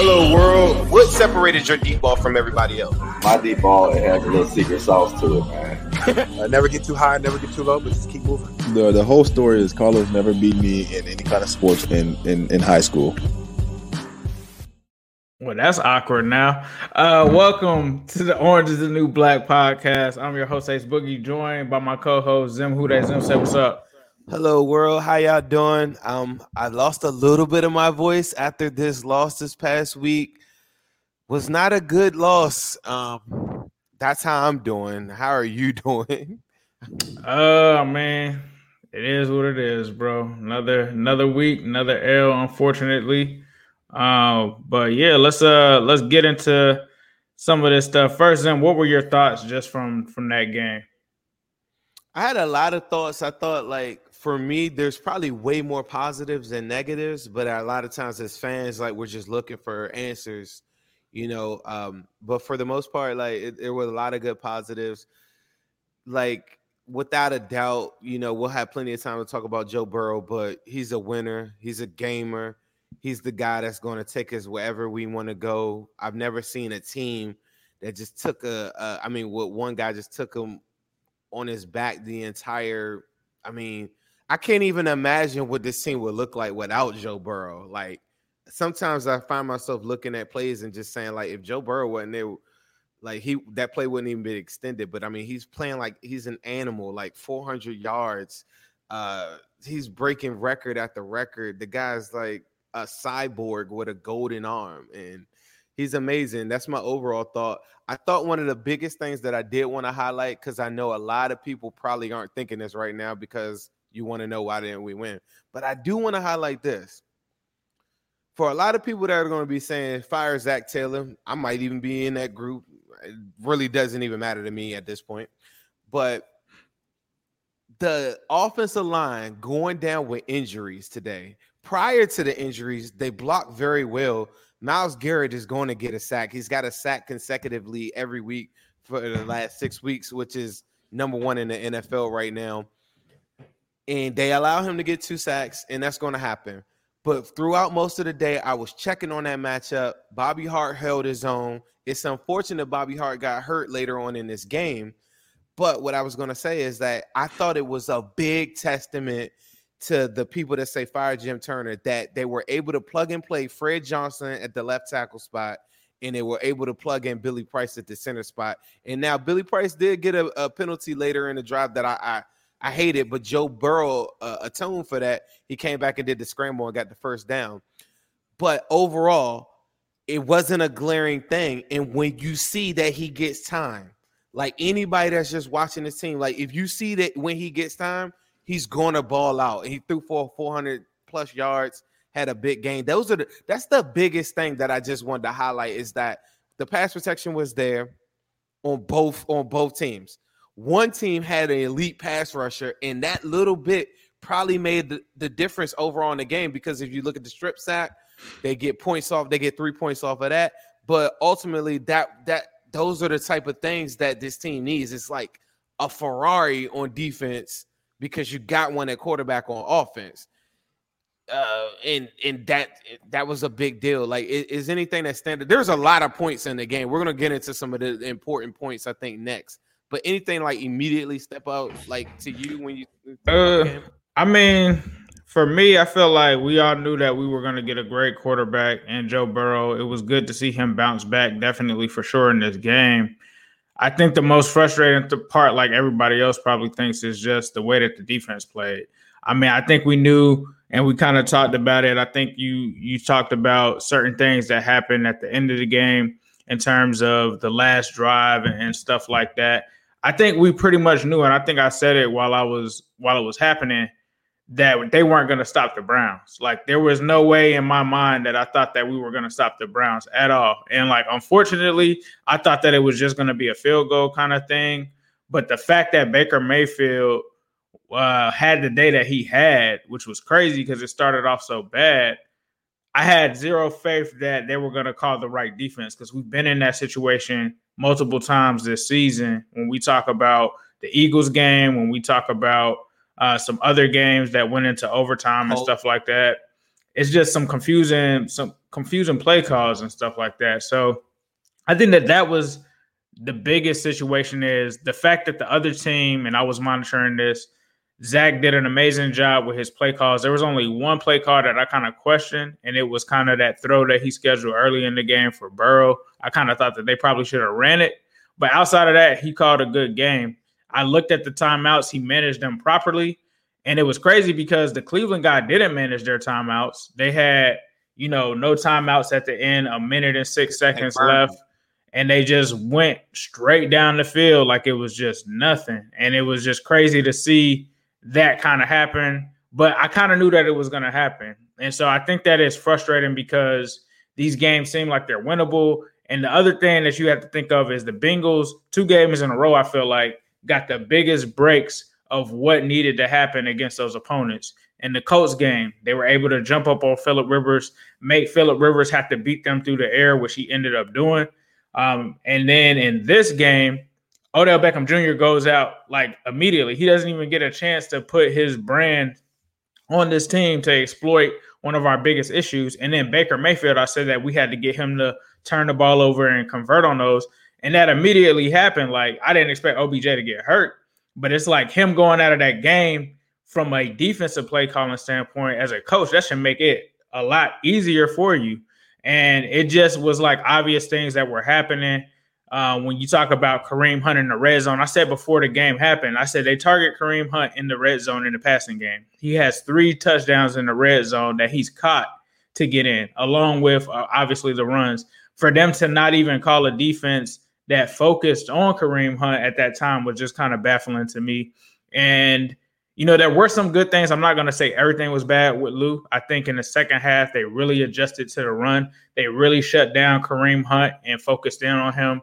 Hello, world. What separated your deep ball from everybody else? My deep ball it has a little secret sauce to it, man. uh, never get too high, never get too low, but just keep moving. The the whole story is Carlos never beat me in any kind of sports in in, in high school. Well, that's awkward now. Uh, welcome to the Orange is the New Black podcast. I'm your host, Ace Boogie, joined by my co-host, Zim Hude. Zim, say what's up. Hello, world. How y'all doing? Um, I lost a little bit of my voice after this loss this past week. Was not a good loss. Um, that's how I'm doing. How are you doing? Oh man, it is what it is, bro. Another another week, another L, unfortunately. Uh, but yeah, let's uh let's get into some of this stuff first. And what were your thoughts just from from that game? I had a lot of thoughts. I thought like for me, there's probably way more positives than negatives, but a lot of times as fans, like we're just looking for answers, you know. Um, but for the most part, like it, there were a lot of good positives. Like without a doubt, you know, we'll have plenty of time to talk about Joe Burrow, but he's a winner, he's a gamer, he's the guy that's going to take us wherever we want to go. I've never seen a team that just took a, a I mean, what one guy just took him on his back the entire I mean, I can't even imagine what this team would look like without Joe Burrow. Like sometimes I find myself looking at plays and just saying, like, if Joe Burrow wasn't there, like he that play wouldn't even be extended. But I mean, he's playing like he's an animal, like 400 yards. Uh, he's breaking record after record. The guy's like a cyborg with a golden arm, and he's amazing. That's my overall thought. I thought one of the biggest things that I did want to highlight because I know a lot of people probably aren't thinking this right now because you want to know why didn't we win. But I do want to highlight this. For a lot of people that are going to be saying fire Zac Taylor, I might even be in that group. It really doesn't even matter to me at this point. But the offensive line going down with injuries today. Prior to the injuries, they blocked very well. Myles Garrett is going to get a sack. He's got a sack consecutively every week for the last six weeks, which is number one in the NFL right now and they allow him to get two sacks, and that's going to happen. But throughout most of the day, I was checking on that matchup. Bobby Hart held his own. It's unfortunate Bobby Hart got hurt later on in this game. But what I was going to say is that I thought it was a big testament to the people that say fire Jim Turner that they were able to plug and play Fred Johnson at the left tackle spot and they were able to plug in Billy Price at the center spot. And now Billy Price did get a, a penalty later in the drive that I, I I hate it, but Joe Burrow uh, atoned for that. He came back and did the scramble and got the first down. But overall, it wasn't a glaring thing. And when you see that he gets time, like anybody that's just watching this team, like if you see that when he gets time, he's going to ball out. He threw for 400 plus yards, had a big game. Those are the that's the biggest thing that I just wanted to highlight is that the pass protection was there on both on both teams one team had an elite pass rusher, and that little bit probably made the, the difference overall in the game because if you look at the strip sack, they get points off, they get three points off of that. But ultimately, that that those are the type of things that this team needs. It's like a Ferrari on defense because you got one at quarterback on offense. Uh, and and that that was a big deal. Like, is, is anything that standard? There's a lot of points in the game. We're gonna get into some of the important points, I think, next. But anything like immediately step out like to you when you uh, I mean, for me, I feel like we all knew that we were going to get a great quarterback and Joe Burrow. It was good to see him bounce back, definitely for sure in this game. I think the most frustrating part, like everybody else probably thinks, is just the way that the defense played. I mean, I think we knew and we kind of talked about it. I think you you talked about certain things that happened at the end of the game in terms of the last drive and, and stuff like that. I think we pretty much knew, and I think I said it while I was while it was happening, that they weren't going to stop the Browns. Like there was no way in my mind that I thought that we were going to stop the Browns at all. And like unfortunately, I thought that it was just going to be a field goal kind of thing. But the fact that Baker Mayfield uh, had the day that he had, which was crazy because it started off so bad, I had zero faith that they were going to call the right defense because we've been in that situation multiple times this season when we talk about the Eagles game, when we talk about uh, some other games that went into overtime and stuff like that. It's just some confusing, some confusing play calls and stuff like that. So I think that that was the biggest situation is the fact that the other team, and I was monitoring this, Zac did an amazing job with his play calls. There was only one play call that I kind of questioned, and it was kind of that throw that he scheduled early in the game for Burrow. I kind of thought that they probably should have ran it. But outside of that, he called a good game. I looked at the timeouts, he managed them properly. And it was crazy because the Cleveland guy didn't manage their timeouts. They had, you know, no timeouts at the end, a minute and six seconds left. And they just went straight down the field like it was just nothing. And it was just crazy to see that kind of happened. But I kind of knew that it was going to happen. And so I think that is frustrating because these games seem like they're winnable. And the other thing that you have to think of is the Bengals, two games in a row, I feel like, got the biggest breaks of what needed to happen against those opponents. In the Colts game, they were able to jump up on Philip Rivers, make Philip Rivers have to beat them through the air, which he ended up doing. Um, and then in this game, Odell Beckham Jr. goes out like immediately. He doesn't even get a chance to put his brand on this team to exploit one of our biggest issues. And then Baker Mayfield, I said that we had to get him to turn the ball over and convert on those. And that immediately happened. Like I didn't expect OBJ to get hurt, but it's like him going out of that game from a defensive play calling standpoint as a coach, that should make it a lot easier for you. And it just was like obvious things that were happening. Uh, when you talk about Kareem Hunt in the red zone, I said before the game happened, I said they target Kareem Hunt in the red zone in the passing game. He has three touchdowns in the red zone that he's caught to get in, along with uh, obviously the runs. For them to not even call a defense that focused on Kareem Hunt at that time was just kind of baffling to me. And you know, there were some good things. I'm not going to say everything was bad with Lou. I think in the second half, they really adjusted to the run. They really shut down Kareem Hunt and focused in on him.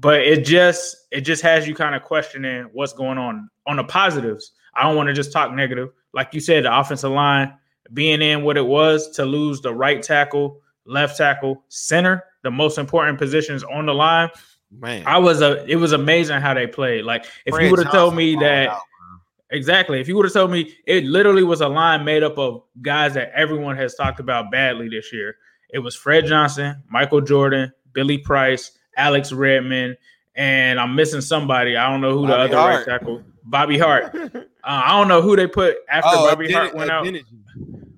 But it just it just has you kind of questioning what's going on. On the positives, I don't want to just talk negative. Like you said, the offensive line being in what it was to lose the right tackle, left tackle, center, the most important positions on the line. Man, I was a. It was amazing how they played. Like if Fred you would have told me that. Out, exactly. If you would have told me it literally was a line made up of guys that everyone has talked about badly this year. It was Fred Johnson, Michael Jordan, Billy Price, Alex Redmond, and I'm missing somebody. I don't know who Bobby the other Hart. right tackle. Bobby Hart. uh, I don't know who they put after oh, Bobby Hart went out.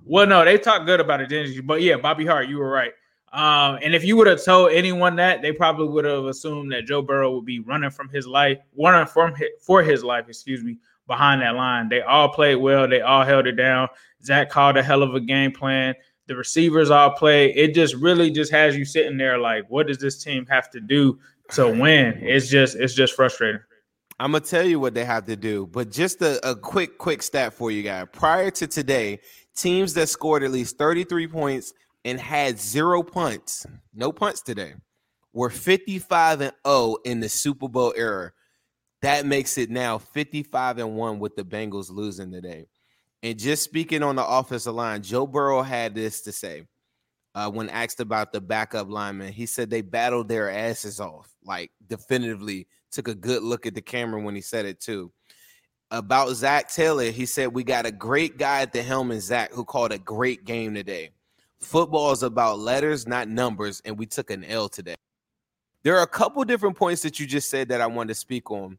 Well, no, they talked good about it, but yeah, Bobby Hart, you were right. Um, and if you would have told anyone that, they probably would have assumed that Joe Burrow would be running from his life, running from his, for his life, excuse me, behind that line. They all played well. They all held it down. Zac called a hell of a game plan. The receivers all play. It just really just has you sitting there like, what does this team have to do to win? It's just it's just frustrating. I'm gonna tell you what they have to do, but just a, a quick quick stat for you guys. Prior to today, teams that scored at least 33 points and had zero punts, no punts today, were 55 and 0 in the Super Bowl era. That makes it now 55 and 1 with the Bengals losing today. And just speaking on the offensive line, Joe Burrow had this to say uh, when asked about the backup lineman. He said they battled their asses off, like definitively took a good look at the camera when he said it too. About Zac Taylor, he said, We got a great guy at the helm in Zac who called a great game today. Football is about letters, not numbers, and we took an L today. There are a couple different points that you just said that I wanted to speak on.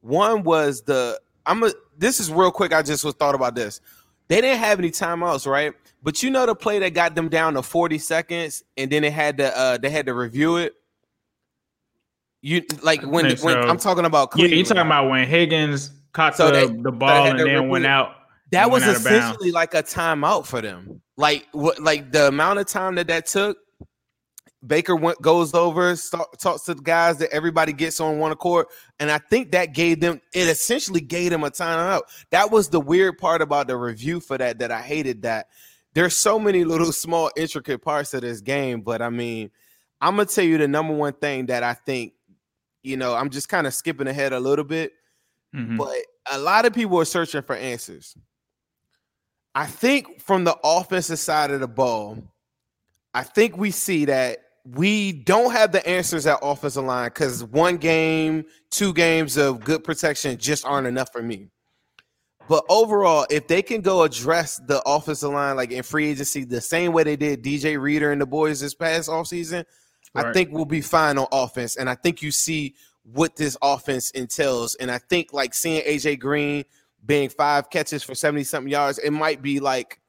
One was the I'm a this is real quick. I just was thought about this. They didn't have any timeouts, right? But you know the play that got them down to 40 seconds, and then they had to uh they had to review it. You like when when. I'm talking about Cleveland. Yeah, you talking about when Higgins caught so the, they, the ball and then went out. That was essentially like a timeout for them. Like what? Like the amount of time that that took. Baker went goes over, start, talks to the guys that everybody gets on one accord, and I think that gave them it essentially gave them a timeout. That was the weird part about the review for that that I hated. That there's so many little small intricate parts of this game, but I mean, I'm gonna tell you the number one thing that I think, you know, I'm just kind of skipping ahead a little bit, mm-hmm. but a lot of people are searching for answers. I think from the offensive side of the ball, I think we see that we don't have the answers at offensive line because one game, two games of good protection just aren't enough for me. But overall, if they can go address the offensive line like in free agency the same way they did DJ Reader and the boys this past offseason, I think we'll be fine on offense. And I think you see what this offense entails. And I think like seeing AJ Green being five catches for 70 something yards, it might be like,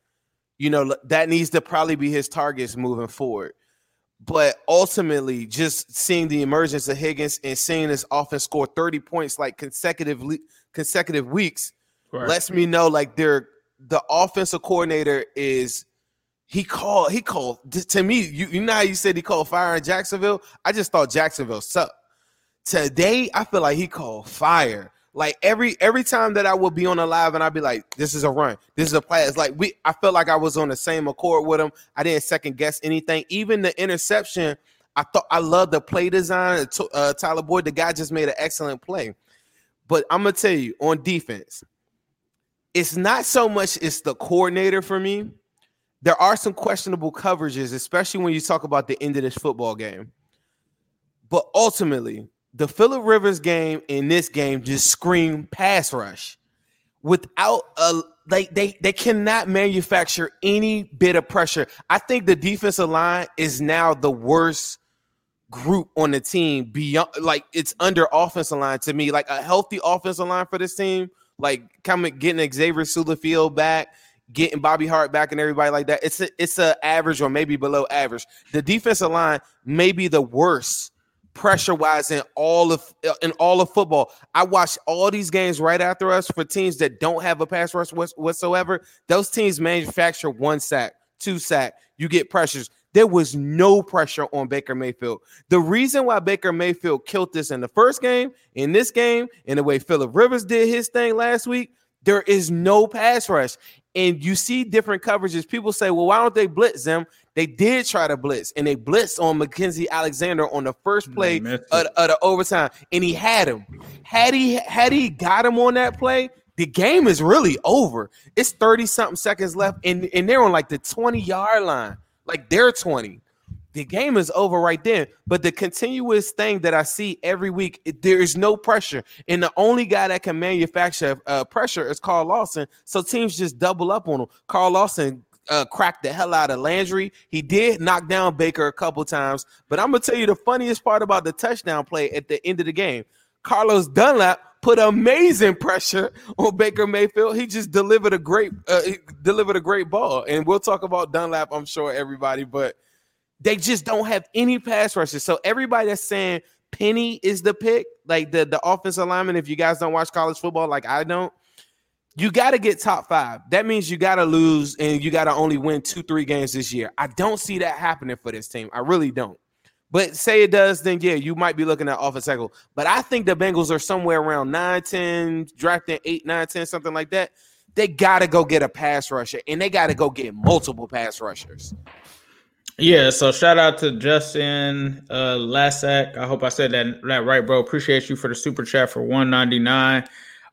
you know, that needs to probably be his targets moving forward. But ultimately, just seeing the emergence of Higgins and seeing this offense score 30 points like consecutively consecutive weeks Right. lets me know like they're the offensive coordinator is he called he called to me you, you know how you said he called fire in Jacksonville? I just thought Jacksonville sucked. Today I feel like he called fire like every every time that I would be on a live and I'd be like this is a run. This is a play. It's like we I felt like I was on the same accord with him. I didn't second guess anything. Even the interception I thought I love the play design. Uh, Tyler Boyd the guy just made an excellent play. But I'm gonna tell you on defense it's not so much it's the coordinator for me. There are some questionable coverages, especially when you talk about the end of this football game. But ultimately, the Philip Rivers game in this game just scream pass rush. Without a like they they cannot manufacture any bit of pressure. I think the defensive line is now the worst group on the team beyond like it's under offensive line to me. Like a healthy offensive line for this team like coming getting Xavier Su'a-Filo back, getting Bobby Hart back, and everybody like that. It's a it's a average or maybe below average. The defensive line may be the worst pressure wise in all of uh, in all of football. I watched all these games right after us for teams that don't have a pass rush whatsoever. Those teams manufacture one sack, two sack. You get pressures. There was no pressure on Baker Mayfield. The reason why Baker Mayfield killed this in the first game, in this game, in the way Philip Rivers did his thing last week, there is no pass rush. And you see different coverages. People say, well, why don't they blitz them? They did try to blitz, and they blitzed on Mackenzie Alexander on the first play of, of the overtime, and he had him. Had he had he got him on that play, the game is really over. It's 30 something seconds left, and, and they're on like the 20 yard line like they're 20 the game is over right then but the continuous thing that i see every week it, there is no pressure and the only guy that can manufacture uh, pressure is carl lawson so teams just double up on him carl lawson uh, cracked the hell out of Landry. He did knock down Baker a couple times, but I'm gonna tell you the funniest part about the touchdown play at the end of the game. Carlos Dunlap put amazing pressure on Baker Mayfield. He just delivered a great uh, delivered a great ball, and we'll talk about Dunlap. I'm sure everybody, but they just don't have any pass rushes. So everybody that's saying Penei is the pick, like the the offensive lineman. If you guys don't watch college football, like I don't, you got to get top five. That means you got to lose, and you got to only win two three games this year. I don't see that happening for this team. I really don't. But say it does, then yeah, you might be looking at off a cycle. But I think the Bengals are somewhere around 9, 10, drafting 8, 9, 10, something like that. They got to go get a pass rusher, and they got to go get multiple pass rushers. Yeah, so shout out to Justin uh Lasak. I hope I said that that right, bro. Appreciate you for the super chat for 199.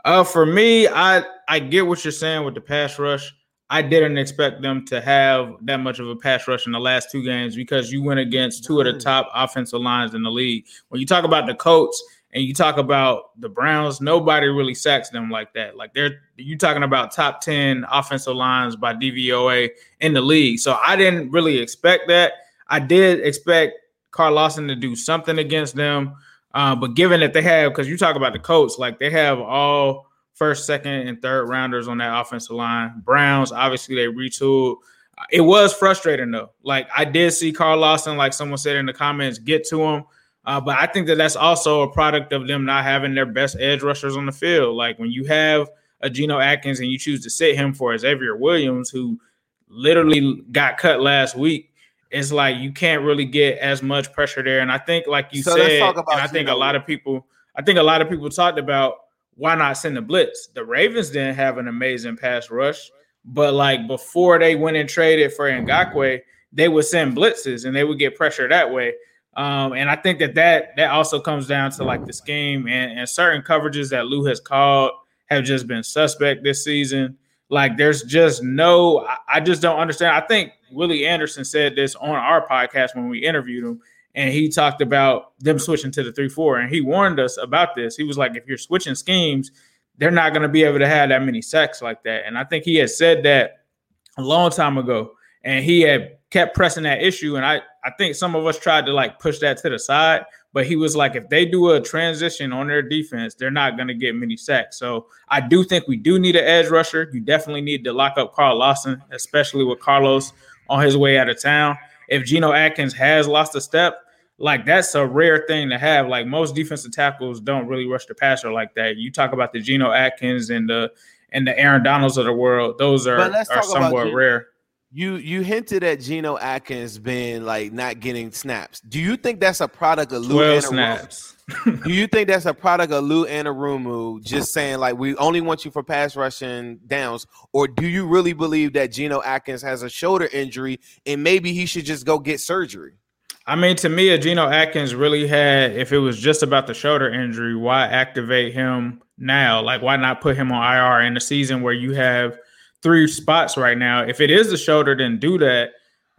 Uh for me, I I get what you're saying with the pass rush. I didn't expect them to have that much of a pass rush in the last two games because you went against two of the top offensive lines in the league. When you talk about the Colts and you talk about the Browns, nobody really sacks them like that. Like they're you talking about top 10 offensive lines by DVOA in the league. So I didn't really expect that. I did expect Carl Lawson to do something against them. Uh, but given that they have, because you talk about the Colts, like they have all first, second, and third rounders on that offensive line. Browns, obviously, they retooled. It was frustrating though. Like I did see Carl Lawson, like someone said in the comments, get to him. Uh, but I think that that's also a product of them not having their best edge rushers on the field. Like when you have a Geno Atkins and you choose to sit him for Xavier Williams, who literally got cut last week, it's like you can't really get as much pressure there. And I think, like you So said, let's talk about and I think a lot of people, I think a lot of people talked about why not send a blitz. The Ravens didn't have an amazing pass rush, but like before they went and traded for Ngakoue, they would send blitzes and they would get pressure that way. Um, and I think that, that that also comes down to like the scheme and, and certain coverages that Lou has called have just been suspect this season. Like there's just no, I, I just don't understand. I think Willie Anderson said this on our podcast when we interviewed him, and he talked about them switching to the three four, and he warned us about this. He was like, if you're switching schemes, they're not going to be able to have that many sacks like that. And I think he had said that a long time ago, and he had kept pressing that issue. And I, I think some of us tried to like push that to the side, but he was like, if they do a transition on their defense, they're not going to get many sacks. So I do think we do need an edge rusher. You definitely need to lock up Carl Lawson, especially with Carlos on his way out of town. If Geno Atkins has lost a step, like that's a rare thing to have. Like most defensive tackles don't really rush the passer like that. You talk about the Geno Atkins and the and the Aaron Donalds of the world; those are are somewhat rare. You you hinted at Geno Atkins being like not getting snaps. Do you think that's a product of Lou Anarumo? snaps? Do you think that's a product of Lou Anarumo just saying like we only want you for pass rushing downs, or do you really believe that Geno Atkins has a shoulder injury and maybe he should just go get surgery? I mean, to me, a Geno Atkins really had, if it was just about the shoulder injury, why activate him now? Like, why not put him on IR in the season where you have three spots right now? If it is the shoulder, then do that.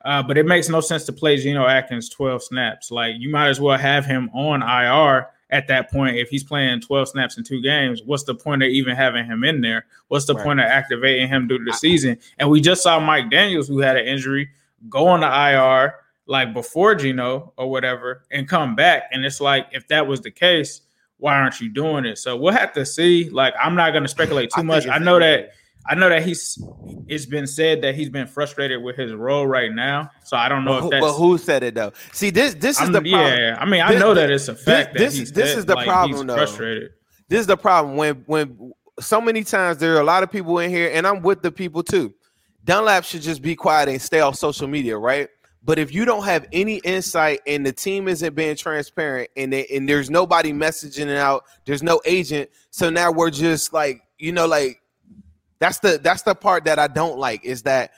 Uh, but it makes no sense to play Geno Atkins 12 snaps. Like, you might as well have him on IR at that point. If he's playing 12 snaps in two games, what's the point of even having him in there? What's the right. point of activating him through the season? And we just saw Mike Daniels, who had an injury, go on the IR like before Geno or whatever and come back. And it's like, if that was the case, why aren't you doing it? So we'll have to see. Like, I'm not going to speculate too much. I know that. I know that he's. It's been said that he's been frustrated with his role right now. So I don't know but if who, that's. But who said it though? See, this this is I'm, the problem. Yeah, I mean, I this, know that it's a fact. This this, this is the like, problem. though. Frustrated. This is the problem when when so many times there are a lot of people in here, and I'm with the people too. Dunlap should just be quiet and stay off social media, right? But if you don't have any insight and the team isn't being transparent and they, and there's nobody messaging it out, there's no agent. So now we're just like, you know, like that's the that's the part that I don't like is that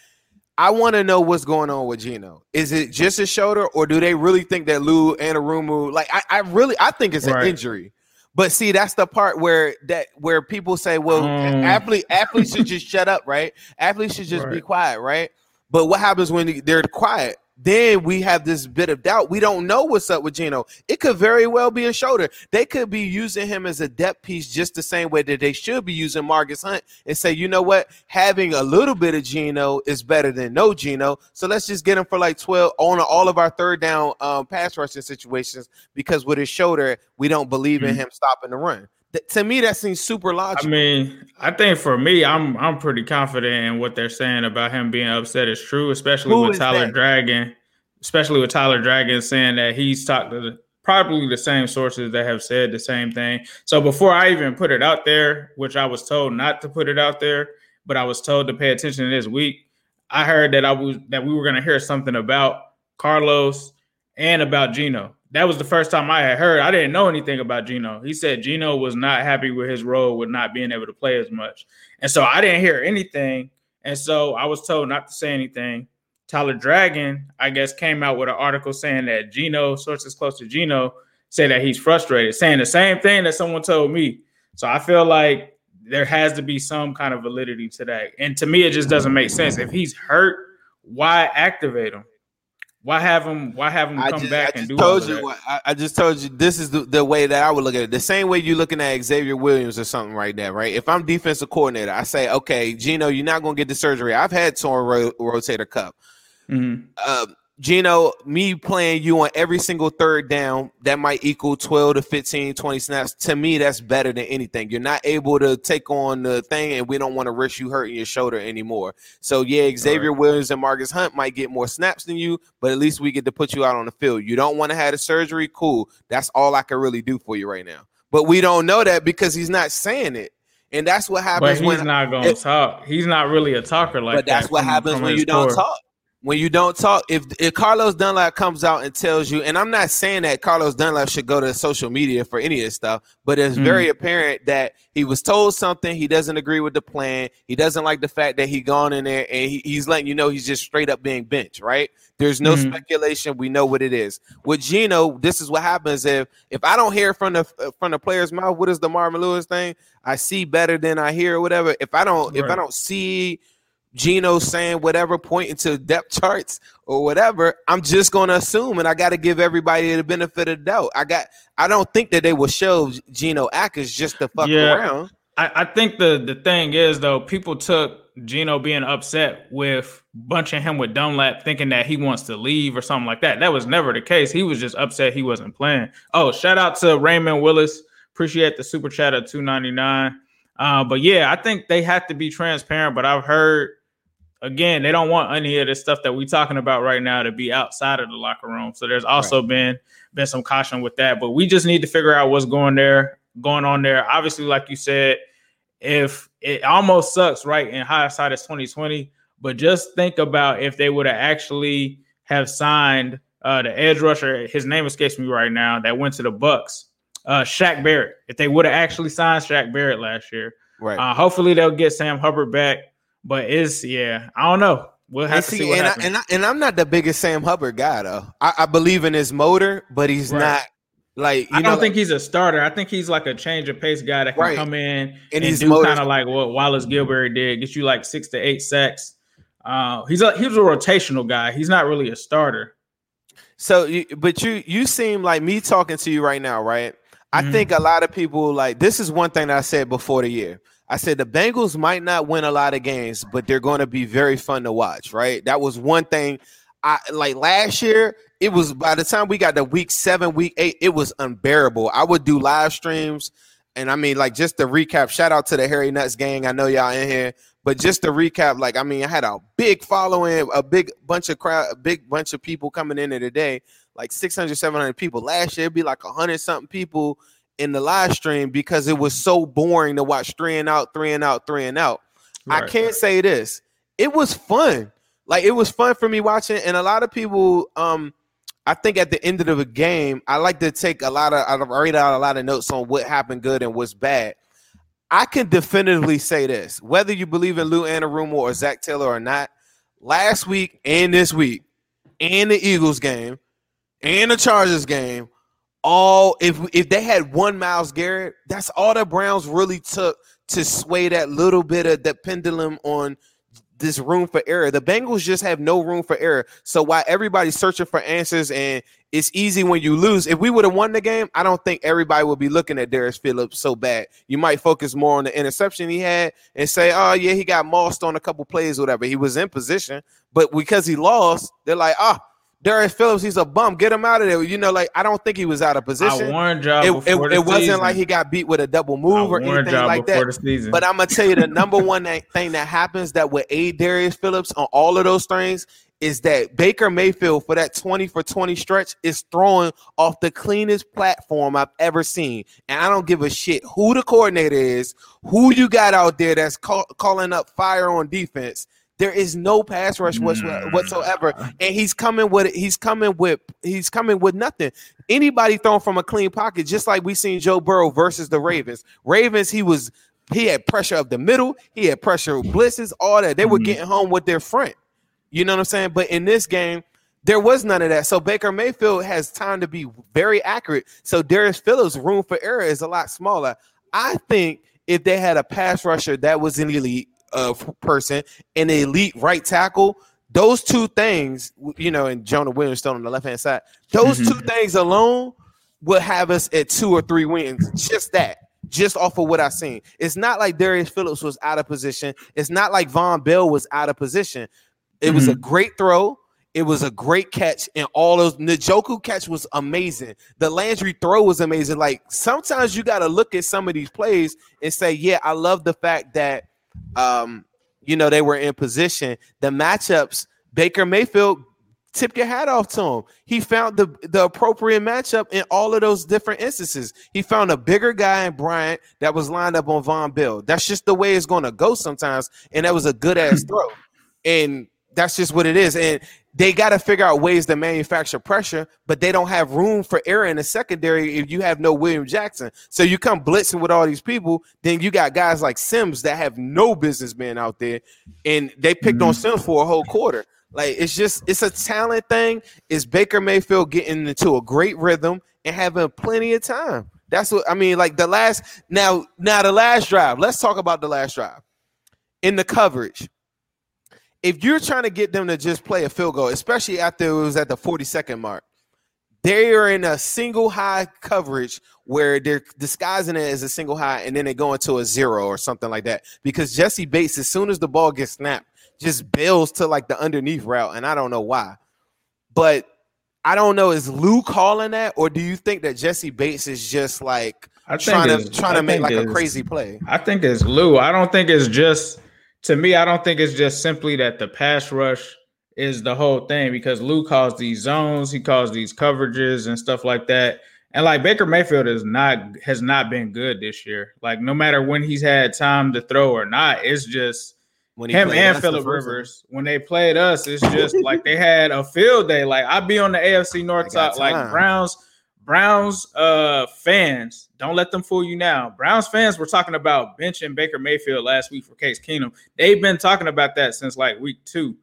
I want to know what's going on with Geno. Is it just a shoulder, or do they really think that Lou Anarumo Like, I, I really, I think it's an right. injury. But see, that's the part where that where people say, well, um, athlete athletes should just shut up, right? Athletes should just right. be quiet, right? But what happens when they're quiet? Then we have this bit of doubt. We don't know what's up with Geno. It could very well be a shoulder. They could be using him as a depth piece just the same way that they should be using Margus Hunt and say, you know what, having a little bit of Geno is better than no Geno. So let's just get him for like 12 on all of our third down um, pass rushing situations because with his shoulder, we don't believe mm-hmm. in him stopping the run to me that seems super logical. I mean, I think for me, I'm I'm pretty confident in what they're saying about him being upset is true, especially Who with Tyler that? Dragon, especially with Tyler Dragon saying that he's talked to the, probably the same sources that have said the same thing. So before I even put it out there, which I was told not to put it out there, but I was told to pay attention this week, I heard that I was that we were going to hear something about Carlos and about Geno that was the first time I had heard. I didn't know anything about Geno. He said Geno was not happy with his role with not being able to play as much. And so I didn't hear anything. And so I was told not to say anything. Tyler Dragon, I guess, came out with an article saying that Geno, sources close to Geno, say that he's frustrated, saying the same thing that someone told me. So I feel like there has to be some kind of validity to that. And to me, it just doesn't make sense. If he's hurt, why activate him? Why have him? Why have him come just, back and do? Told you, I, I, just told you this is the, the, way that I would look at it. The same way you're looking at Xavier Williams or something right now, right? If I'm defensive coordinator, I say, okay, Geno, you're not going to get the surgery. I've had torn ro- rotator cuff. Mm-hmm. Uh, Geno, me playing you on every single third down, that might equal 12 to 15, 20 snaps. To me, that's better than anything. You're not able to take on the thing, and we don't want to risk you hurting your shoulder anymore. So, yeah, Xavier right. Williams and Margus Hunt might get more snaps than you, but at least we get to put you out on the field. You don't want to have a surgery? Cool. That's all I can really do for you right now. But we don't know that because he's not saying it. And that's what happens but he's when not going to talk. He's not really a talker like but that. But that's what from, happens from when you core. don't talk when you don't talk, if if Carlos Dunlap comes out and tells you, and I'm not saying that Carlos Dunlap should go to social media for any of this stuff, but it's mm very apparent that he was told something, he doesn't agree with the plan, he doesn't like the fact that he gone in there and he, he's letting you know he's just straight up being benched, right? There's no mm speculation, we know what it is. With Geno, this is what happens if if I don't hear from the from the player's mouth, what is the Marvin Lewis thing? I see better than I hear, or whatever. If I don't, right. if I don't see Geno saying whatever, pointing to depth charts or whatever, I'm just to assume, and I got to give everybody the benefit of the doubt. I got, I don't think that they will show Geno Atkins just to fuck yeah. around. I, I think the the thing is though, people took Geno being upset with bunching him with Dunlap, thinking that he wants to leave or something like that. That was never the case. He was just upset he wasn't playing. Oh, shout out to Raymond Willis. Appreciate the super chat at two ninety nine. Uh, but yeah, I think they have to be transparent. But I've heard again, they don't want any of this stuff that we're talking about right now to be outside of the locker room. So there's also right. been been some caution with that. But we just need to figure out what's going there, going on there. Obviously, like you said, if it almost sucks, right? In hindsight, it's 2020. But just think about if they would have actually have signed uh, the edge rusher. His name escapes me right now. That went to the Bucs. Uh, Shaq Barrett. If they would have actually signed Shaq Barrett last year, right? Uh, hopefully they'll get Sam Hubbard back. But it's yeah, I don't know. We'll have and to see, what and happens. I, and, I, and I'm not the biggest Sam Hubbard guy though. I, I believe in his motor, but he's right. not like I don't think he's a starter. I think he's like a change of pace guy that can right. come in and, and do kind of like what Wallace Gilberry did, get you like six to eight sacks. Uh, he's a he's a rotational guy. He's not really a starter. So, but you you seem like me talking to you right now, right? I mm-hmm. think a lot of people like this is one thing that I said before the year. I said the Bengals might not win a lot of games, but they're going to be very fun to watch, right? That was one thing I like last year. It was by the time we got to week seven, week eight, it was unbearable. I would do live streams, and I mean, like just to recap, shout out to the Harry Nuts gang. I know y'all in here, but just to recap, like I mean, I had a big following, a big bunch of crowd, a big bunch of people coming in today, like 600, 700 people. Last year, it'd be like a hundred something people in the live stream because it was so boring to watch three and out, three and out, three and out. Right. I can't say this. It was fun. Like it was fun for me watching, and a lot of people. Um, I think at the end of the game, I like to take a lot of I've read out a lot of notes on what happened good and what's bad. I can definitively say this: whether you believe in Lou Anarumo or Zac Taylor or not, last week and this week, and the Eagles game, and the Chargers game, all if if they had one Myles Garrett, that's all the Browns really took to sway that little bit of the pendulum on this room for error. The Bengals just have no room for error. So while everybody's searching for answers and it's easy when you lose, if we would have won the game, I don't think everybody would be looking at Darius Phillips so bad. You might focus more on the interception he had and say, "Oh yeah, he got mossed on a couple plays, whatever. He was in position, but because he lost, they're like, ah." Oh, Darius Phillips, he's a bum. Get him out of there. You know, like I don't think he was out of position. I warned y'all it, it, it wasn't like he got beat with a double move or anything like that. But I'm gonna tell you the number one thing that happens that would aid Darius Phillips on all of those things is that Baker Mayfield for that 20 for 20 stretch is throwing off the cleanest platform I've ever seen. And I don't give a shit who the coordinator is, who you got out there that's call, calling up fire on defense. There is no pass rush whatsoever, and he's coming with he's coming with he's coming with nothing. Anybody thrown from a clean pocket, just like we seen Joe Burrow versus the Ravens. Ravens, he was he had pressure of the middle, he had pressure of blitzes, all that. They were mm-hmm. getting home with their front. You know what I'm saying? But in this game, there was none of that. So Baker Mayfield has time to be very accurate. So Darius Phillips' room for error is a lot smaller. I think if they had a pass rusher that was in the elite, uh, person and an elite right tackle, those two things, you know, and Jonah Williams still on the left hand side, those mm-hmm. two things alone will have us at two or three wins. Just that, just off of what I've seen. It's not like Darius Phillips was out of position. It's not like Vonn Bell was out of position. It mm-hmm. was a mm-hmm. great throw. It was a great catch, and all those Njoku catch was amazing. The Landry throw was amazing. Like sometimes you got to look at some of these plays and say, "Yeah, I love the fact that um, you know, they were in position. The matchups, Baker Mayfield, tip your hat off to him. He found the, the appropriate matchup in all of those different instances. He found a bigger guy in Bryant that was lined up on Vonn Bell. That's just the way it's going to go sometimes. And that was a good ass throw. And that's just what it is. And they got to figure out ways to manufacture pressure, but they don't have room for error in the secondary if you have no William Jackson. So you come blitzing with all these people, then you got guys like Sims that have no business being out there, and they picked on mm-hmm. Sims for a whole quarter. Like it's just it's a talent thing. Is Baker Mayfield getting into a great rhythm and having plenty of time? That's what I mean. Like the last now, now the last drive. Let's talk about the last drive in the coverage if you're trying to get them to just play a field goal, especially after it was at the 40 second mark, they are in a single high coverage where they're disguising it as a single high and then they go into a zero or something like that. Because Jessie Bates, as soon as the ball gets snapped, just bails to like the underneath route, and I don't know why. But I don't know, is Lou calling that, or do you think that Jessie Bates is just like I trying to trying to make like a crazy play? I think it's Lou. I don't think it's just to me. I don't think it's just simply that the pass rush is the whole thing because Lou calls these zones, he calls these coverages and stuff like that. And like Baker Mayfield is not has not been good this year. Like no matter when he's had time to throw or not, it's just When he him and us Philip? Rivers when they played us. It's just like they had a field day. Like I'd be on the AFC North side, like. Browns. Browns uh fans, don't let them fool you now. Browns fans were talking about benching Baker Mayfield last week for Case Keenum. They've been talking about that since like week two.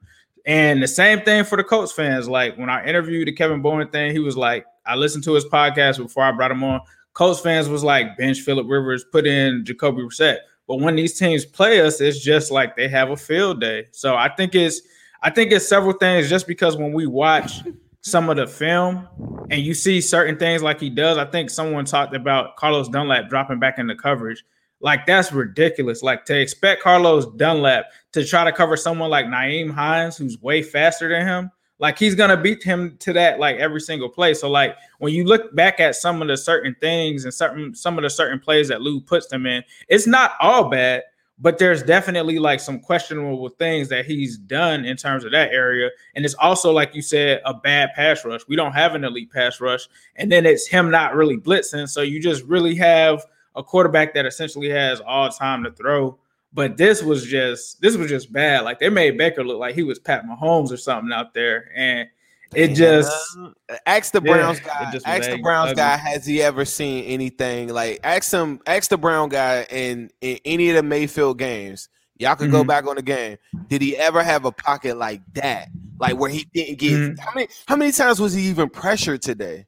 And the same thing for the Colts fans. Like when I interviewed the Kevin Bowen thing, he was like, I listened to his podcast before I brought him on. Colts fans was like, bench Philip Rivers, put in Jacoby Brissett. But when these teams play us, it's just like they have a field day. So I think it's I think it's several things just because when we watch some of the film and you see certain things like he does, I think someone talked about Carlos Dunlap dropping back into coverage. Like that's ridiculous. Like to expect Carlos Dunlap to try to cover someone like Nyheim Hines, who's way faster than him, like he's gonna beat him to that like every single play. So like when you look back at some of the certain things and certain some of the certain plays that Lou puts them in, it's not all bad, but there's definitely like some questionable things that he's done in terms of that area. And it's also like you said, a bad pass rush. We don't have an elite pass rush, and then it's him not really blitzing. So you just really have a quarterback that essentially has all time to throw. But this was just this was just bad. Like they made Baker look like he was Pat Mahomes or something out there, and it just Uh, ask the Browns it guy. Ask the. Browns Ugly. guy. Has he ever seen anything like? Ask him. Ask the Brown guy in in any of the Mayfield games. Y'all could go Mhm. back on the game. Did he ever have a pocket like that? Like where he didn't get Mhm. how many how many times was he even pressured today?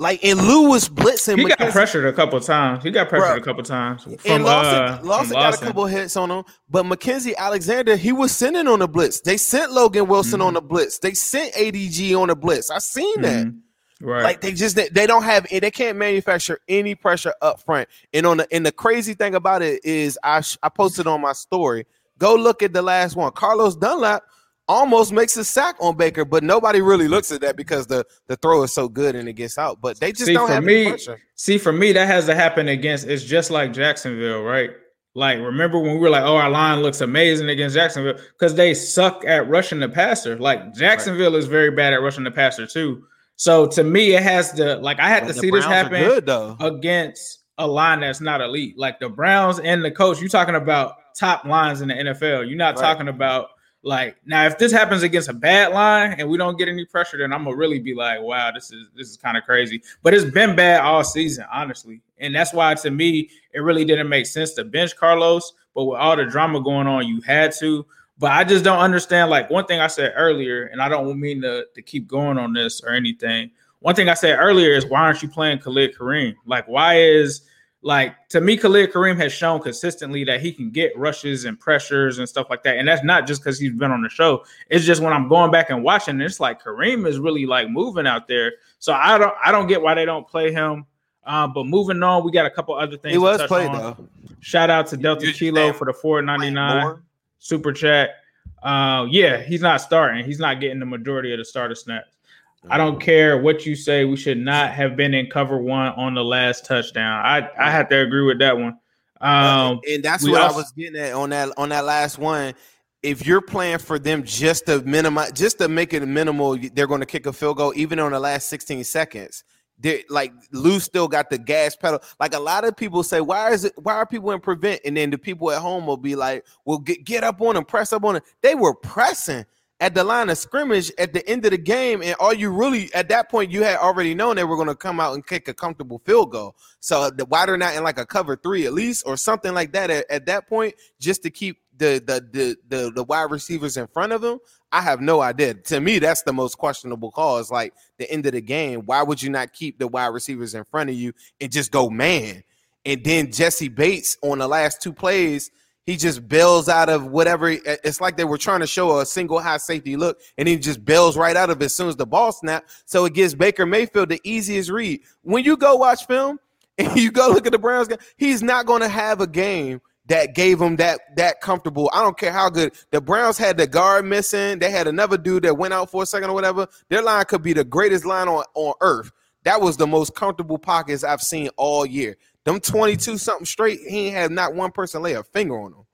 Like and Lou was blitzing. he got pressured a couple times. He got pressured Bruh. a couple times from and Lawson, uh, Lawson got a Lawson. couple hits on him, but Mackenzie Alexander, he was sending on the blitz. They sent Logan Wilson Mhm. on the blitz. They sent ADG on the blitz. I seen that. Mhm. Right. Like they just they don't have they can't manufacture any pressure up front. And on the and the crazy thing about it is I I posted on my story. Go look at the last one. Carlos Dunlap almost makes a sack on Baker, but nobody really looks at that because the the throw is so good and it gets out. But they just See, don't for have me-. See, for me, that has to happen against. It's just like Jacksonville, right? Like, remember when we were like, "Oh, our line looks amazing against Jacksonville," because they suck at rushing the passer. Like Jacksonville is very bad at rushing the passer too. So to me, it has to like I had to see this Browns are happen good though. against a line that's not elite. Like the Browns and the coach, you're talking about top lines in the NFL. You're not Right. talking about like now if this happens against a bad line and we don't get any pressure, then I'm gonna really be like, wow, this is this is kind of crazy. But it's been bad all season, honestly. And that's why to me it really didn't make sense to bench Carlos. But with all the drama going on, you had to. But I just don't understand. Like one thing I said earlier, and I don't mean to, to keep going on this or anything. One thing I said earlier is why aren't you playing Khalid Kareem? Like, why is like to me, Khalid Kareem has shown consistently that he can get rushes and pressures and stuff like that. And that's not just because he's been on the show. It's just when I'm going back and watching, it's like Kareem is really like moving out there. So I don't I don't get why they don't play him. Uh, but moving on, we got a couple other things. He to was touch played on. though. Shout out to Delta You just Kilo for the 499 super chat. Uh, yeah, he's not starting. He's not getting the majority of the starter snaps. I don't care what you say. We should not have been in cover one on the last touchdown. I I have to agree with that one. Um, and that's what also- I was getting at on that on that last one. If you're playing for them just to minimize, just to make it minimal, they're going to kick a field goal even on the last 16 seconds. They like Lou still got the gas pedal. Like a lot of people say, why is it? Why are people in prevent? And then the people at home will be like, "Well, get get up on them, press up on them." They were pressing at the line of scrimmage at the end of the game, and all you really at that point you had already known they were going to come out and kick a comfortable field goal. So the why they're not in like a cover three at least or something like that at, at that point, just to keep the the, the the the wide receivers in front of them. I have no idea. To me, that's the most questionable call. It's like the end of the game. Why would you not keep the wide receivers in front of you and just go man? And then Jessie Bates on the last two plays, He just bails out of whatever. It's like they were trying to show a single high safety look, and he just bails right out of it as soon as the ball snaps. So it gives Baker Mayfield the easiest read. When you go watch film and you go look at the Browns, game, he's not going to have a game that gave him that that comfortable. I don't care how good the Browns had the guard missing. They had another dude that went out for a second or whatever. Their line could be the greatest line on, on earth. That was the most comfortable pockets I've seen all year. Them 22 something straight, he ain't had not one person lay a finger on them.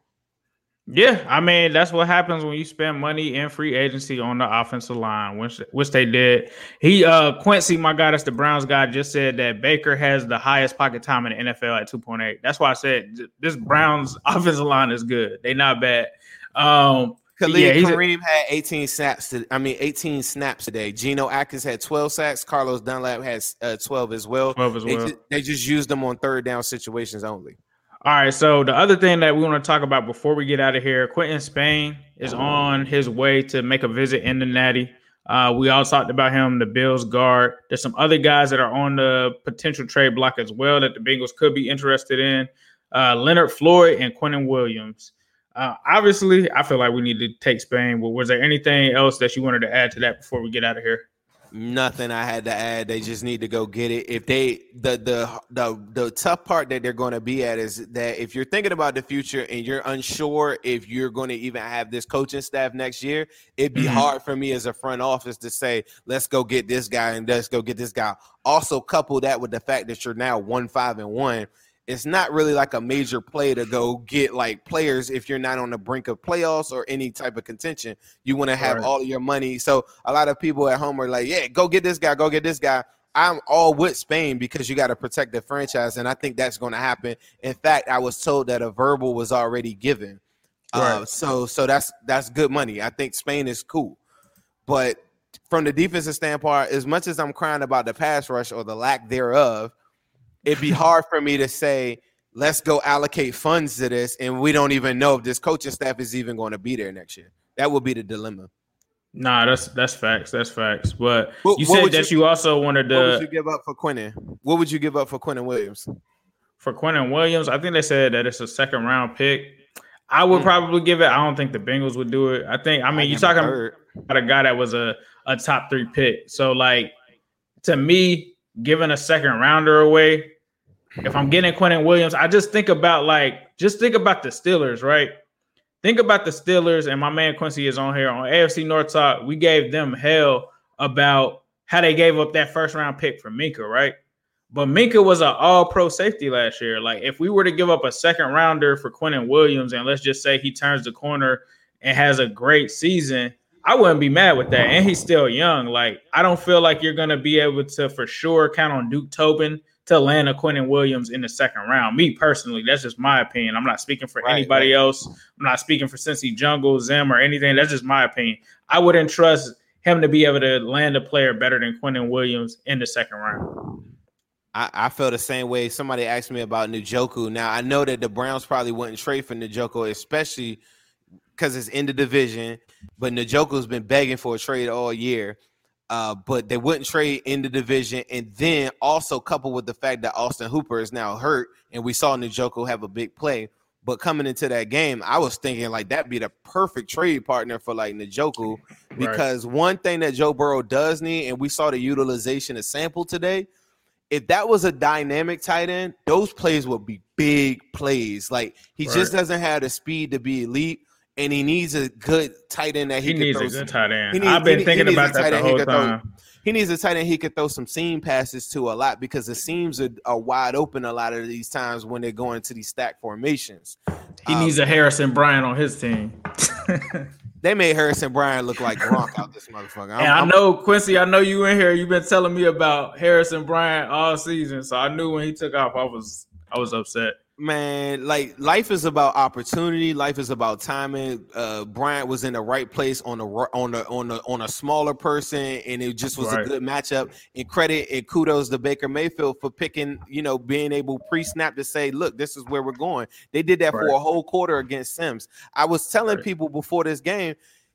Yeah, I mean that's what happens when you spend money in free agency on the offensive line, which which they did. He uh Quincy, my guy, that's the Browns guy, just said that Baker has the highest pocket time in the NFL at 2.8. That's why I said this Browns offensive line is good. They not bad. Um Khalid yeah, Kareem a, had 18 snaps. To, I mean, 18 snaps today. Geno Atkins had 12 sacks. Carlos Dunlap has uh, 12 as well. 12 as well. They just, they just used them on third down situations only. All right. So the other thing that we want to talk about before we get out of here, Quinton Spain is on his way to make a visit in the Natty. Uh, we all talked about him, the Bills guard. There's some other guys that are on the potential trade block as well that the Bengals could be interested in. Uh, Leonard Floyd and Quinnen Williams. Uh, obviously, I feel like we need to take Spain. But was there anything else that you wanted to add to that before we get out of here? Nothing I had to add. They just need to go get it. If they the the the the tough part that they're going to be at is that if you're thinking about the future and you're unsure if you're going to even have this coaching staff next year, it'd be mm-hmm. hard for me as a front office to say, let's go get this guy and let's go get this guy. Also, couple that with the fact that you're now one five and one it's not really like a major play to go get like players if you're not on the brink of playoffs or any type of contention. You want to have right. all of your money. So a lot of people at home are like, yeah, go get this guy, go get this guy. I'm all with Spain because you got to protect the franchise, and I think that's going to happen. In fact, I was told that a verbal was already given. Uh, right. Uh, so so that's that's good money. I think Spain is cool, but from the defensive standpoint, as much as I'm crying about the pass rush or the lack thereof, it'd be hard for me to say, let's go allocate funds to this, and we don't even know if this coaching staff is even going to be there next year. That would be the dilemma. Nah, that's that's facts. That's facts. But what, you said that you, you, also wanted to. What would you give up for Quinnen? What would you give up for Quinnen Williams? For Quinnen Williams, I think they said that it's a second round pick. I would mm. probably give it. I don't think the Bengals would do it. I think. I mean, you're talking heard. about a guy that was a a top three pick. So like, to me, giving a second rounder away if I'm getting Quinnen Williams, I just think about like just think about the Steelers, right? Think about the Steelers, and my man Quincy is on here on AFC North Talk. We gave them hell about how they gave up that first round pick for Minkah, right? But Minkah was an all pro safety last year. Like, if we were to give up a second rounder for Quinnen Williams, and let's just say he turns the corner and has a great season, I wouldn't be mad with that. And he's still young. Like, I don't feel like you're going to be able to for sure count on Duke Tobin to land a Quinnen Williams in the second round. Me personally, that's just my opinion. I'm not speaking for right, anybody right. else. I'm not speaking for Cincy Jungle, Zim, or anything. That's just my opinion. I wouldn't trust him to be able to land a player better than Quinnen Williams in the second round. I, I feel the same way. Somebody asked me about Njoku. Now I know that the Browns probably wouldn't trade for Njoku, especially because it's in the division. But Njoku's been begging for a trade all year. Uh, but they wouldn't trade in the division, and then also coupled with the fact that Austin Hooper is now hurt, and we saw Njoku have a big play. But coming into that game, I was thinking like that'd be the perfect trade partner for like Njoku, because right. one thing that Joe Burrow does need, and we saw the utilization of Sample today. If that was a dynamic tight end, those plays would be big plays. Like he right. just doesn't have the speed to be elite and he needs a good tight end that he, he needs a good tight end. Needs, I've been he, thinking he about that the whole time. Throw, he needs a tight end he could throw some seam passes to a lot because the seams are, are wide open a lot of these times when they're going to these stack formations. He um, needs a Harrison Bryant on his team. they made Harrison Bryant look like Gronk out this motherfucker. I'm, and I know Quincy, I know you in here. You've been telling me about Harrison Bryant all season, so I knew when he took off, I was I was upset man like life is about opportunity life is about timing uh bryant was in the right place on the on the on the on a smaller person and it just was right. a good matchup and credit and kudos to baker mayfield for picking you know being able pre-snap to say look this is where we're going they did that right. for a whole quarter against sims i was telling right. people before this game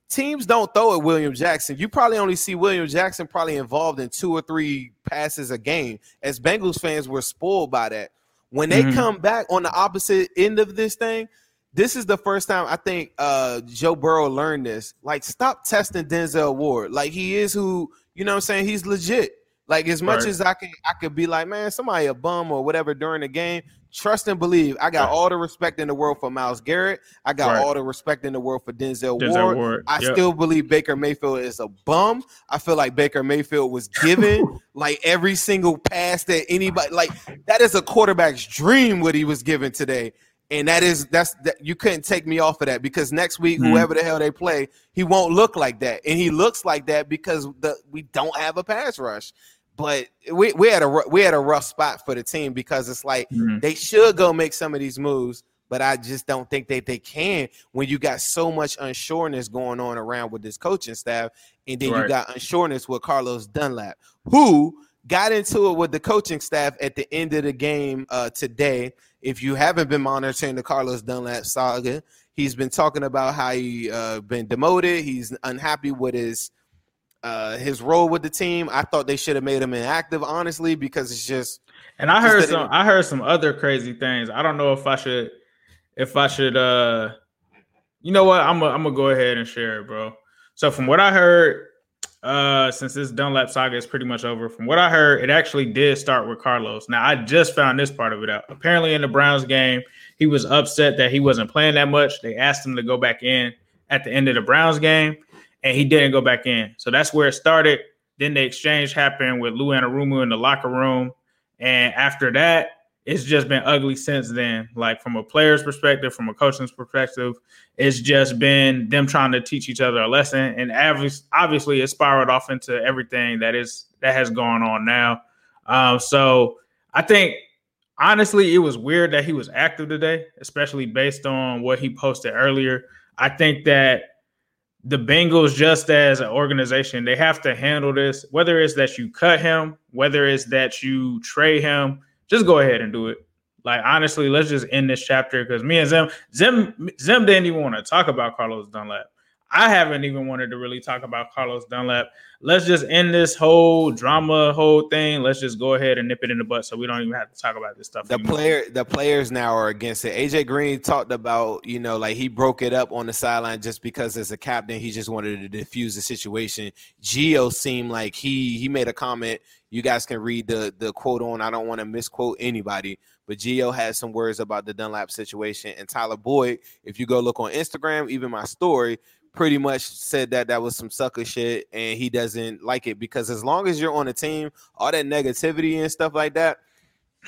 teams don't throw at William Jackson. You probably only see William Jackson probably involved in two or three passes a game. As Bengals fans, we're spoiled by that. When they mm-hmm. come back on the opposite end of this thing, this is the first time I think uh Joe Burrow learned this. Like, stop testing Denzel Ward. Like he is who you know what I'm saying? He's legit. Like as much Right. as I can I could be like, man, somebody a bum or whatever during the game. Trust and believe. I got Right. all the respect in the world for Myles Garrett. I got Right. all the respect in the world for Denzel, Denzel Ward. Ward. I Yep. still believe Baker Mayfield is a bum. I feel like Baker Mayfield was given like every single pass that anybody like that is a quarterback's dream what he was given today. And that is that's that you couldn't take me off of that because next week, Mhm. whoever the hell they play, he won't look like that. And he looks like that because the we don't have a pass rush. But we, we had a we had a rough spot for the team because it's like Mhm. they should go make some of these moves, but I just don't think that they can when you got so much unsureness going on around with this coaching staff, and then you got unsureness with Carlos Dunlap, who got into it with the coaching staff at the end of the game uh, today. If you haven't been monitoring the Carlos Dunlap saga, he's been talking about how he uh, been demoted. He's unhappy with his uh, his role with the team. I thought they should have made him inactive, honestly, because it's just And I heard that it- some I heard some other crazy things. I don't know if I should if I should uh you know what? I'm gonna I'm gonna go ahead and share it, bro. So from what I heard, uh since this Dunlap saga is pretty much over, from what I heard, it actually did start with Carlos. Now I just found this part of it out. Apparently in the Browns game, he was upset that he wasn't playing that much. They asked him to go back in at the end of the Browns game, and he didn't go back in. So that's where it started. Then the exchange happened with Lou Anarumo in the locker room. And after that, it's just been ugly since then. Like from a player's perspective, from a coaching's perspective, it's just been them trying to teach each other a lesson. And obviously, it spiraled off into everything that is that has gone on now. Um, so I think honestly, it was weird that he was active today, especially based on what he posted earlier. I think that the Bengals, just as an organization, they have to handle this. Whether it's that you cut him, whether it's that you trade him, just go ahead and do it. Like honestly, let's just end this chapter because me and Zim, Zim, Zim didn't even want to talk about Carlos Dunlap. I haven't even wanted to really talk about Carlos Dunlap. Let's just end this whole drama, whole thing. Let's just go ahead and nip it in the butt, so we don't even have to talk about this stuff. the anymore. player the players now are against it. AJ Green talked about, you know, like he broke it up on the sideline just because as a captain, he just wanted to diffuse the situation. Gio seemed like he he made a comment. You guys can read the the quote on. I don't want to misquote anybody, but Gio had some words about the Dunlap situation. And Tyler Boyd, if you go look on Instagram, even my story, pretty much said that that was some sucker shit, and he doesn't like it because as long as you're on a team, all that negativity and stuff like that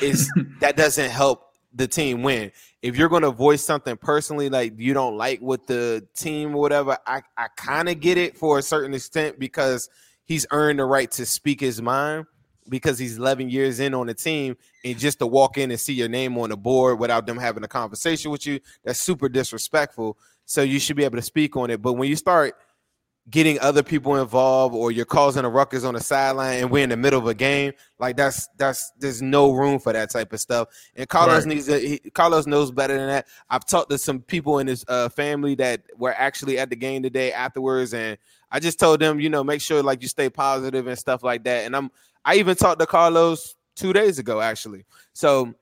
is that doesn't help the team win. If you're going to voice something personally, like you don't like with the team or whatever, I, I kind of get it for a certain extent because he's earned the right to speak his mind because he's 11 years in on the team and just to walk in and see your name on the board without them having a conversation with you, that's super disrespectful. So you should be able to speak on it. But when you start getting other people involved or you're causing a ruckus on the sideline and we're in the middle of a game like that's that's there's no room for that type of stuff and carlos Right. needs to he, carlos knows better than that i've talked to some people in his uh, family that were actually at the game today afterwards and i just told them you know make sure like you stay positive and stuff like that and i'm i even talked to carlos two days ago actually so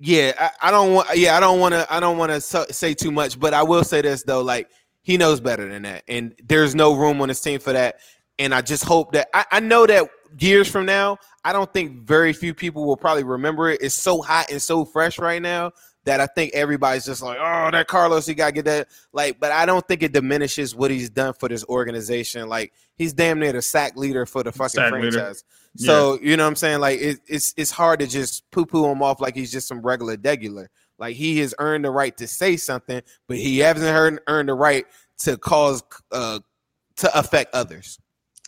yeah i, I don't want yeah i don't want to i don't want to say too much but i will say this though like he knows better than that. And there's no room on his team for that. And I just hope that I, I know that years from now, I don't think very few people will probably remember it. It's so hot and so fresh right now that I think everybody's just like, oh, that Carlos, he gotta get that. Like, but I don't think it diminishes what he's done for this organization. Like, he's damn near the sack leader for the fucking Sack franchise. So you know what I'm saying? Like, it, it's it's hard to just poo poo him off like he's just some regular degular. Like he has earned the right to say something, but he hasn't earned, earned the right to cause uh to affect others.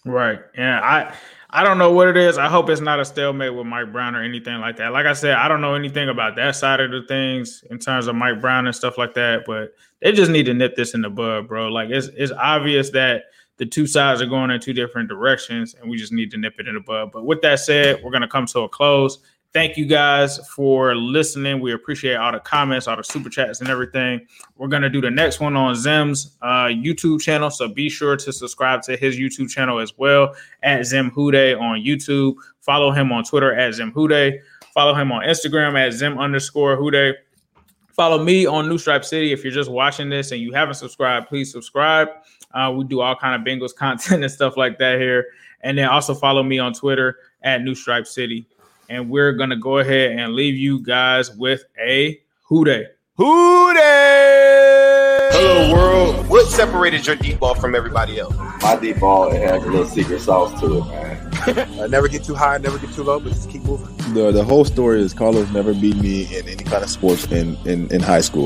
Right. Yeah. I I don't know what it is. I hope it's not a stalemate with Mike Brown or anything like that. Like I said, I don't know anything about that side of the things in terms of Mike Brown and stuff like that. But they just need to nip this in the bud, bro. Like it's it's obvious that the two sides are going in two different directions, and we just need to nip it in the bud. But with that said, we're gonna come to a close. Thank you guys for listening. We appreciate all the comments, all the super chats, and everything. We're gonna do the next one on Zim's uh, YouTube channel, so be sure to subscribe to his YouTube channel as well at Zim Hude on YouTube. Follow him on Twitter at Zim Hude. Follow him on Instagram at Zim underscore Hude. Follow me on New Stripe City. If you're just watching this and you haven't subscribed, please subscribe. Uh, we do all kind of Bengals content and stuff like that here. And then also follow me on Twitter at New Stripe City. And we're gonna go ahead and leave you guys with a who dey. Who dey? Hello, world. What separated your deep ball from everybody else? My deep ball it has a little secret sauce to it, man. Uh, never get too high, never get too low, but just keep moving. The the whole story is Carlos never beat me in any kind of sports in in, in high school.